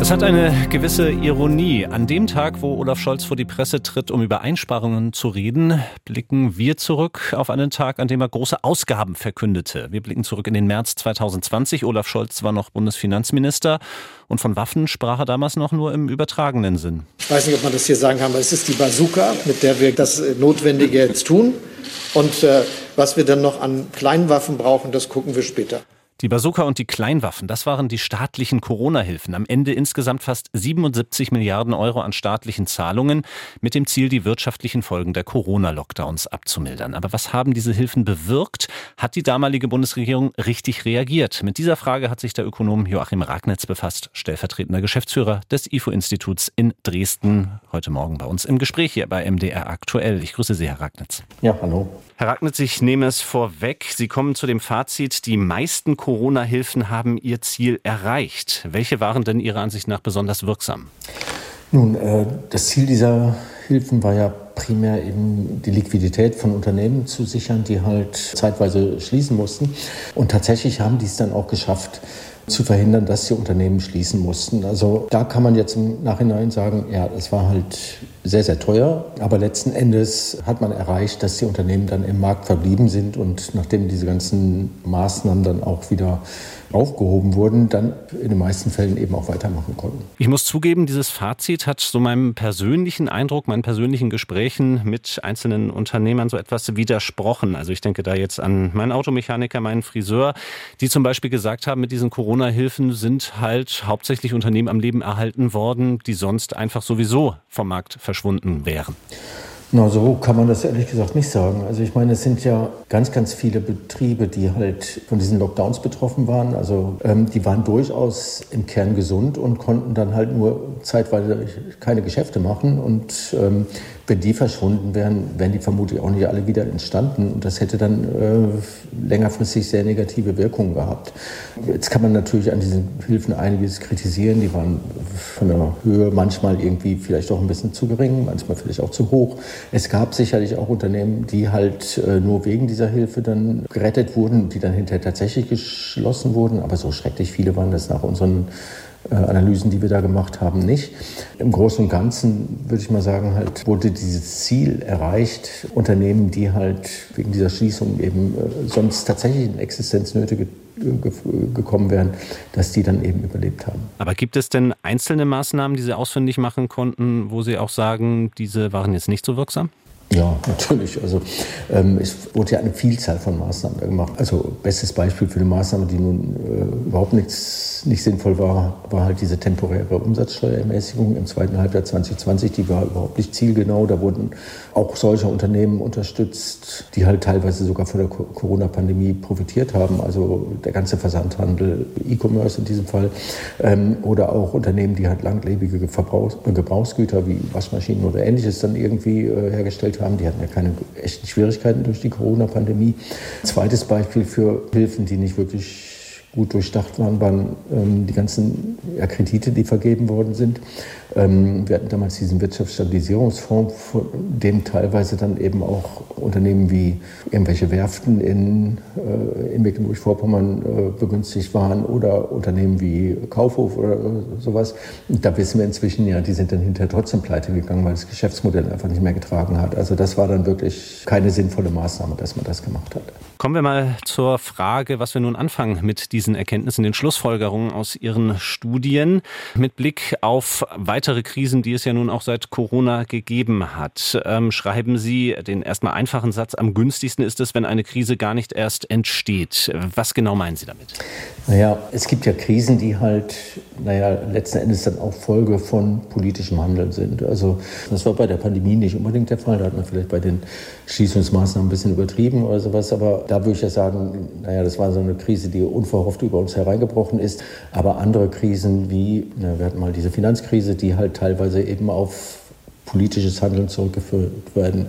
Es hat eine gewisse Ironie. An dem Tag, wo Olaf Scholz vor die Presse tritt, um über Einsparungen zu reden, blicken wir zurück auf einen Tag, an dem er große Ausgaben verkündete. Wir blicken zurück in den März 2020. Olaf Scholz war noch Bundesfinanzminister und von Waffen sprach er damals noch nur im übertragenen Sinn. Ich weiß nicht, ob man das hier sagen kann, aber es ist die Bazooka, mit der wir das Notwendige jetzt tun. Und äh, was wir dann noch an Kleinwaffen brauchen, das gucken wir später. Die Bazooka und die Kleinwaffen, das waren die staatlichen Corona-Hilfen. Am Ende insgesamt fast 77 Milliarden Euro an staatlichen Zahlungen mit dem Ziel, die wirtschaftlichen Folgen der Corona-Lockdowns abzumildern. Aber was haben diese Hilfen bewirkt? Hat die damalige Bundesregierung richtig reagiert? Mit dieser Frage hat sich der Ökonom Joachim Ragnitz befasst, stellvertretender Geschäftsführer des IFO-Instituts in Dresden. Heute Morgen bei uns im Gespräch hier bei MDR aktuell. Ich grüße Sie, Herr Ragnitz. Ja, hallo. Herr Ragnitz, ich nehme es vorweg. Sie kommen zu dem Fazit, die meisten Corona-Hilfen haben ihr Ziel erreicht. Welche waren denn Ihrer Ansicht nach besonders wirksam? Nun, äh, das Ziel dieser Hilfen war ja primär eben die Liquidität von Unternehmen zu sichern, die halt zeitweise schließen mussten. Und tatsächlich haben die es dann auch geschafft, zu verhindern, dass die Unternehmen schließen mussten. Also da kann man jetzt im Nachhinein sagen, ja, es war halt sehr, sehr teuer, aber letzten Endes hat man erreicht, dass die Unternehmen dann im Markt verblieben sind und nachdem diese ganzen Maßnahmen dann auch wieder aufgehoben wurden, dann in den meisten Fällen eben auch weitermachen konnten. Ich muss zugeben, dieses Fazit hat so meinem persönlichen Eindruck, meinen persönlichen Gesprächen mit einzelnen Unternehmern so etwas widersprochen. Also ich denke da jetzt an meinen Automechaniker, meinen Friseur, die zum Beispiel gesagt haben, mit diesen Corona-Hilfen sind halt hauptsächlich Unternehmen am Leben erhalten worden, die sonst einfach sowieso vom Markt verschwunden wären. Na, so kann man das ehrlich gesagt nicht sagen. Also ich meine, es sind ja ganz, ganz viele Betriebe, die halt von diesen Lockdowns betroffen waren. Also ähm, die waren durchaus im Kern gesund und konnten dann halt nur zeitweise keine Geschäfte machen. Und ähm, wenn die verschwunden wären, wären die vermutlich auch nicht alle wieder entstanden. Und das hätte dann äh, längerfristig sehr negative Wirkungen gehabt. Jetzt kann man natürlich an diesen Hilfen einiges kritisieren. Die waren von der Höhe manchmal irgendwie vielleicht auch ein bisschen zu gering, manchmal vielleicht auch zu hoch. Es gab sicherlich auch Unternehmen, die halt äh, nur wegen dieser Hilfe dann gerettet wurden, die dann hinterher tatsächlich geschlossen wurden. Aber so schrecklich viele waren das nach unseren Analysen, die wir da gemacht haben, nicht. Im Großen und Ganzen würde ich mal sagen, halt wurde dieses Ziel erreicht, Unternehmen, die halt wegen dieser Schließung eben äh, sonst tatsächlich in Existenznöte gekommen wären, dass die dann eben überlebt haben. Aber gibt es denn einzelne Maßnahmen, die Sie ausfindig machen konnten, wo Sie auch sagen, diese waren jetzt nicht so wirksam? Ja, natürlich. Also ähm, es wurde ja eine Vielzahl von Maßnahmen gemacht. Also bestes Beispiel für eine Maßnahme, die nun äh, überhaupt nichts, nicht sinnvoll war, war halt diese temporäre Umsatzsteuerermäßigung im zweiten Halbjahr 2020. Die war überhaupt nicht zielgenau. Da wurden auch solche Unternehmen unterstützt, die halt teilweise sogar von der Corona-Pandemie profitiert haben. Also der ganze Versandhandel, E-Commerce in diesem Fall. Ähm, oder auch Unternehmen, die halt langlebige Verbrauchs Gebrauchsgüter wie Waschmaschinen oder ähnliches dann irgendwie äh, hergestellt haben. Die hatten ja keine echten Schwierigkeiten durch die Corona-Pandemie. Zweites Beispiel für Hilfen, die nicht wirklich gut durchdacht waren, waren ähm, die ganzen Kredite, die vergeben worden sind. Ähm, wir hatten damals diesen Wirtschaftsstabilisierungsfonds, von dem teilweise dann eben auch Unternehmen wie irgendwelche Werften in, äh, in Mecklenburg-Vorpommern äh, begünstigt waren oder Unternehmen wie Kaufhof oder sowas. Und da wissen wir inzwischen ja, die sind dann hinterher trotzdem pleite gegangen, weil das Geschäftsmodell einfach nicht mehr getragen hat. Also das war dann wirklich keine sinnvolle Maßnahme, dass man das gemacht hat. Kommen wir mal zur Frage, was wir nun anfangen mit diesen Erkenntnissen, den Schlussfolgerungen aus Ihren Studien mit Blick auf weitere Krisen, die es ja nun auch seit Corona gegeben hat. Ähm, schreiben Sie den erstmal einfachen Satz, am günstigsten ist es, wenn eine Krise gar nicht erst entsteht. Was genau meinen Sie damit? Naja, es gibt ja Krisen, die halt, naja, letzten Endes dann auch Folge von politischem Handeln sind. Also das war bei der Pandemie nicht unbedingt der Fall. Da hat man vielleicht bei den Schließungsmaßnahmen ein bisschen übertrieben oder sowas. Aber da würde ich ja sagen, naja, das war so eine Krise, die unverhofft über uns hereingebrochen ist. Aber andere Krisen wie, na, wir hatten mal diese Finanzkrise, die halt teilweise eben auf politisches Handeln zurückgeführt werden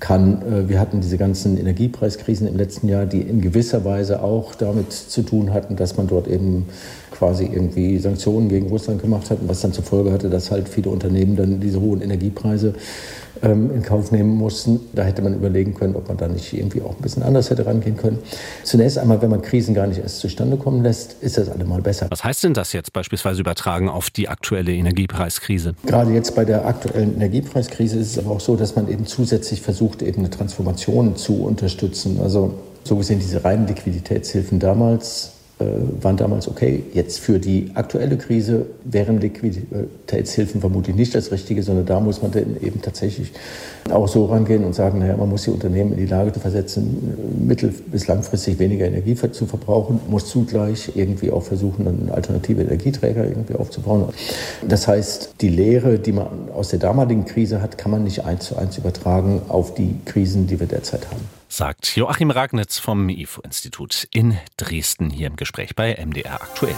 kann. Äh, wir hatten diese ganzen Energiepreiskrisen im letzten Jahr, die in gewisser Weise auch damit zu tun hatten, dass man dort eben quasi irgendwie Sanktionen gegen Russland gemacht hat, was dann zur Folge hatte, dass halt viele Unternehmen dann diese hohen Energiepreise ähm, in Kauf nehmen mussten. Da hätte man überlegen können, ob man da nicht irgendwie auch ein bisschen anders hätte rangehen können. Zunächst einmal, wenn man Krisen gar nicht erst zustande kommen lässt, ist das allemal besser. Was heißt denn das jetzt beispielsweise übertragen auf die aktuelle Energiepreiskrise? Gerade jetzt bei der aktuellen Energiepreiskrise ist es aber auch so, dass man eben zusätzlich versucht, eben eine Transformation zu unterstützen. Also so gesehen diese reinen Liquiditätshilfen damals äh, waren damals okay. Jetzt für die aktuelle Krise wären Liquiditätshilfen vermutlich nicht das Richtige, sondern da muss man dann eben tatsächlich auch so rangehen und sagen, naja, man muss die Unternehmen in die Lage versetzen, mittel- bis langfristig weniger Energie zu verbrauchen, muss zugleich irgendwie auch versuchen, einen alternative Energieträger irgendwie aufzubauen. Das heißt, die Lehre, die man aus der damaligen Krise hat, kann man nicht eins zu eins übertragen auf die Krisen, die wir derzeit haben sagt Joachim Ragnitz vom IFO-Institut in Dresden hier im Gespräch bei MDR aktuell.